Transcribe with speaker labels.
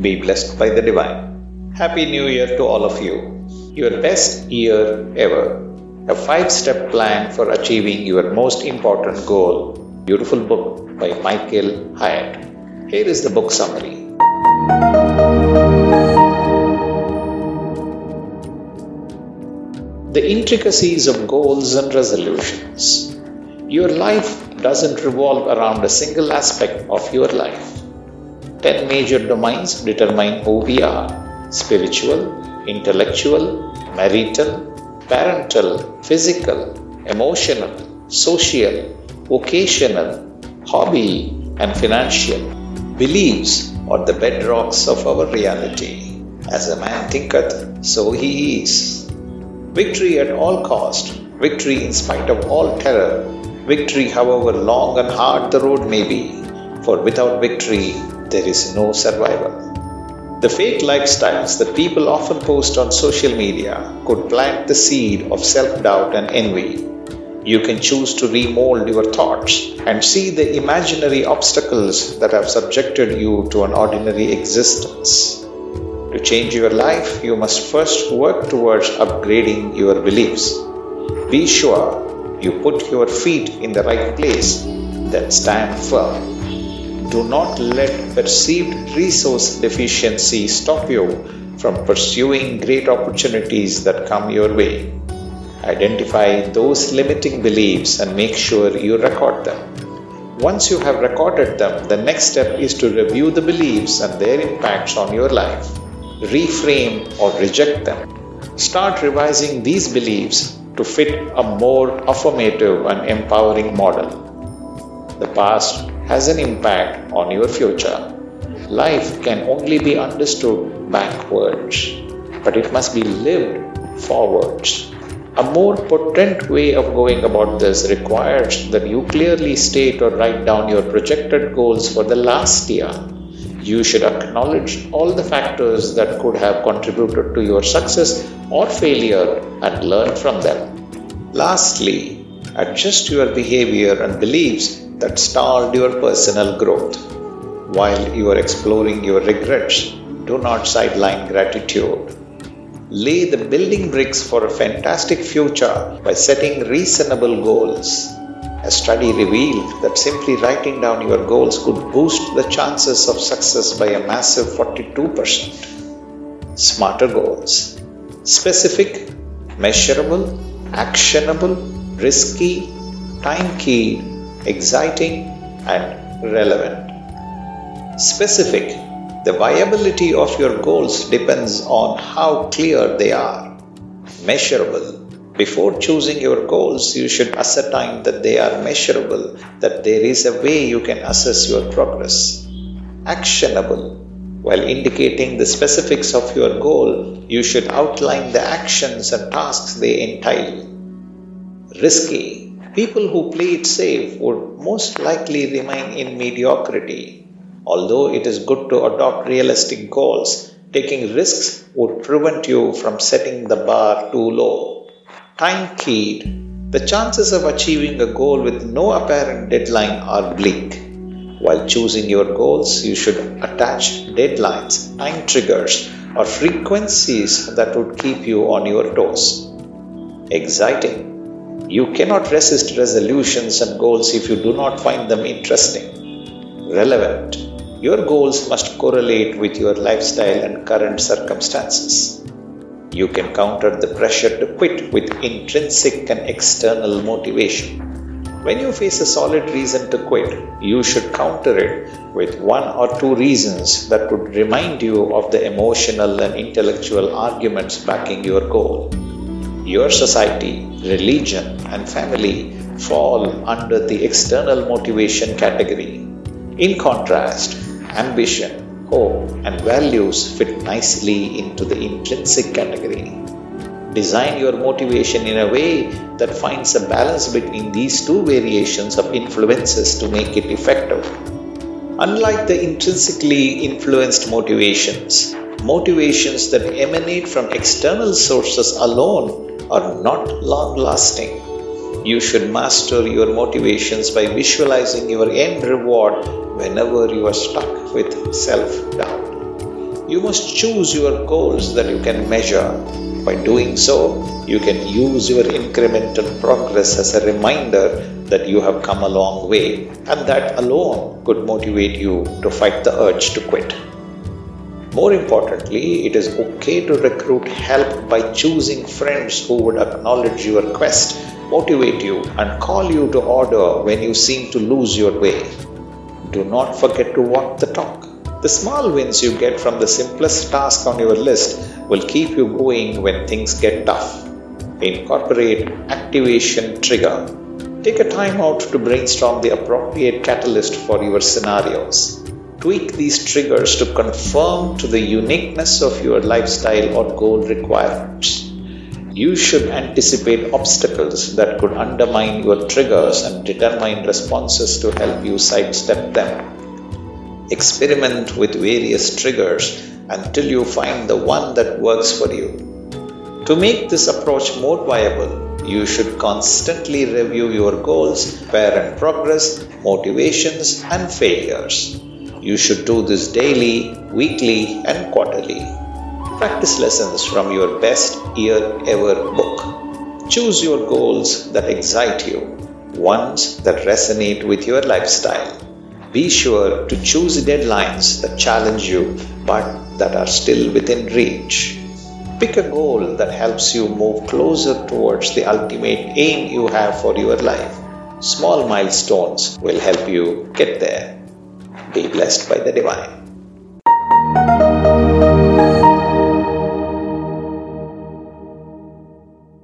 Speaker 1: Be blessed by the divine. Happy New Year to all of you. Your best year ever. A five step plan for achieving your most important goal. Beautiful book by Michael Hyatt. Here is the book summary. The intricacies of goals and resolutions. Your life doesn't revolve around a single aspect of your life. Ten major domains determine who we are spiritual, intellectual, marital, parental, physical, emotional, social, vocational, hobby, and financial. Beliefs are the bedrocks of our reality. As a man thinketh, so he is. Victory at all cost, victory in spite of all terror, victory however long and hard the road may be, for without victory there is no survival. The fake lifestyles that people often post on social media could plant the seed of self doubt and envy. You can choose to remold your thoughts and see the imaginary obstacles that have subjected you to an ordinary existence. To change your life, you must first work towards upgrading your beliefs. Be sure you put your feet in the right place, then stand firm. Do not let perceived resource deficiency stop you from pursuing great opportunities that come your way. Identify those limiting beliefs and make sure you record them. Once you have recorded them, the next step is to review the beliefs and their impacts on your life. Reframe or reject them. Start revising these beliefs to fit a more affirmative and empowering model. The past has an impact on your future. Life can only be understood backwards, but it must be lived forwards. A more potent way of going about this requires that you clearly state or write down your projected goals for the last year. You should acknowledge all the factors that could have contributed to your success or failure and learn from them. Lastly, adjust your behavior and beliefs that stalled your personal growth. While you are exploring your regrets, do not sideline gratitude. Lay the building bricks for a fantastic future by setting reasonable goals. A study revealed that simply writing down your goals could boost the chances of success by a massive 42%. Smarter goals. Specific, measurable, actionable, risky, time keyed, exciting, and relevant. Specific. The viability of your goals depends on how clear they are. Measurable. Before choosing your goals, you should ascertain that they are measurable, that there is a way you can assess your progress. Actionable. While indicating the specifics of your goal, you should outline the actions and tasks they entail. Risky. People who play it safe would most likely remain in mediocrity. Although it is good to adopt realistic goals, taking risks would prevent you from setting the bar too low. Time keyed. The chances of achieving a goal with no apparent deadline are bleak. While choosing your goals, you should attach deadlines, time triggers, or frequencies that would keep you on your toes. Exciting. You cannot resist resolutions and goals if you do not find them interesting. Relevant. Your goals must correlate with your lifestyle and current circumstances. You can counter the pressure to quit with intrinsic and external motivation. When you face a solid reason to quit, you should counter it with one or two reasons that would remind you of the emotional and intellectual arguments backing your goal. Your society, religion, and family fall under the external motivation category. In contrast, ambition, hope, and values fit nicely into the intrinsic category. Design your motivation in a way that finds a balance between these two variations of influences to make it effective. Unlike the intrinsically influenced motivations, motivations that emanate from external sources alone are not long lasting. You should master your motivations by visualizing your end reward whenever you are stuck with self doubt. You must choose your goals that you can measure. By doing so, you can use your incremental progress as a reminder that you have come a long way, and that alone could motivate you to fight the urge to quit. More importantly, it is okay to recruit help by choosing friends who would acknowledge your quest, motivate you, and call you to order when you seem to lose your way. Do not forget to walk the talk. The small wins you get from the simplest task on your list will keep you going when things get tough. Incorporate activation trigger. Take a time out to brainstorm the appropriate catalyst for your scenarios tweak these triggers to conform to the uniqueness of your lifestyle or goal requirements. You should anticipate obstacles that could undermine your triggers and determine responses to help you sidestep them. Experiment with various triggers until you find the one that works for you. To make this approach more viable, you should constantly review your goals, parent progress, motivations, and failures. You should do this daily, weekly, and quarterly. Practice lessons from your best year ever book. Choose your goals that excite you, ones that resonate with your lifestyle. Be sure to choose deadlines that challenge you but that are still within reach. Pick a goal that helps you move closer towards the ultimate aim you have for your life. Small milestones will help you get there. Be blessed by the divine.